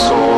soul.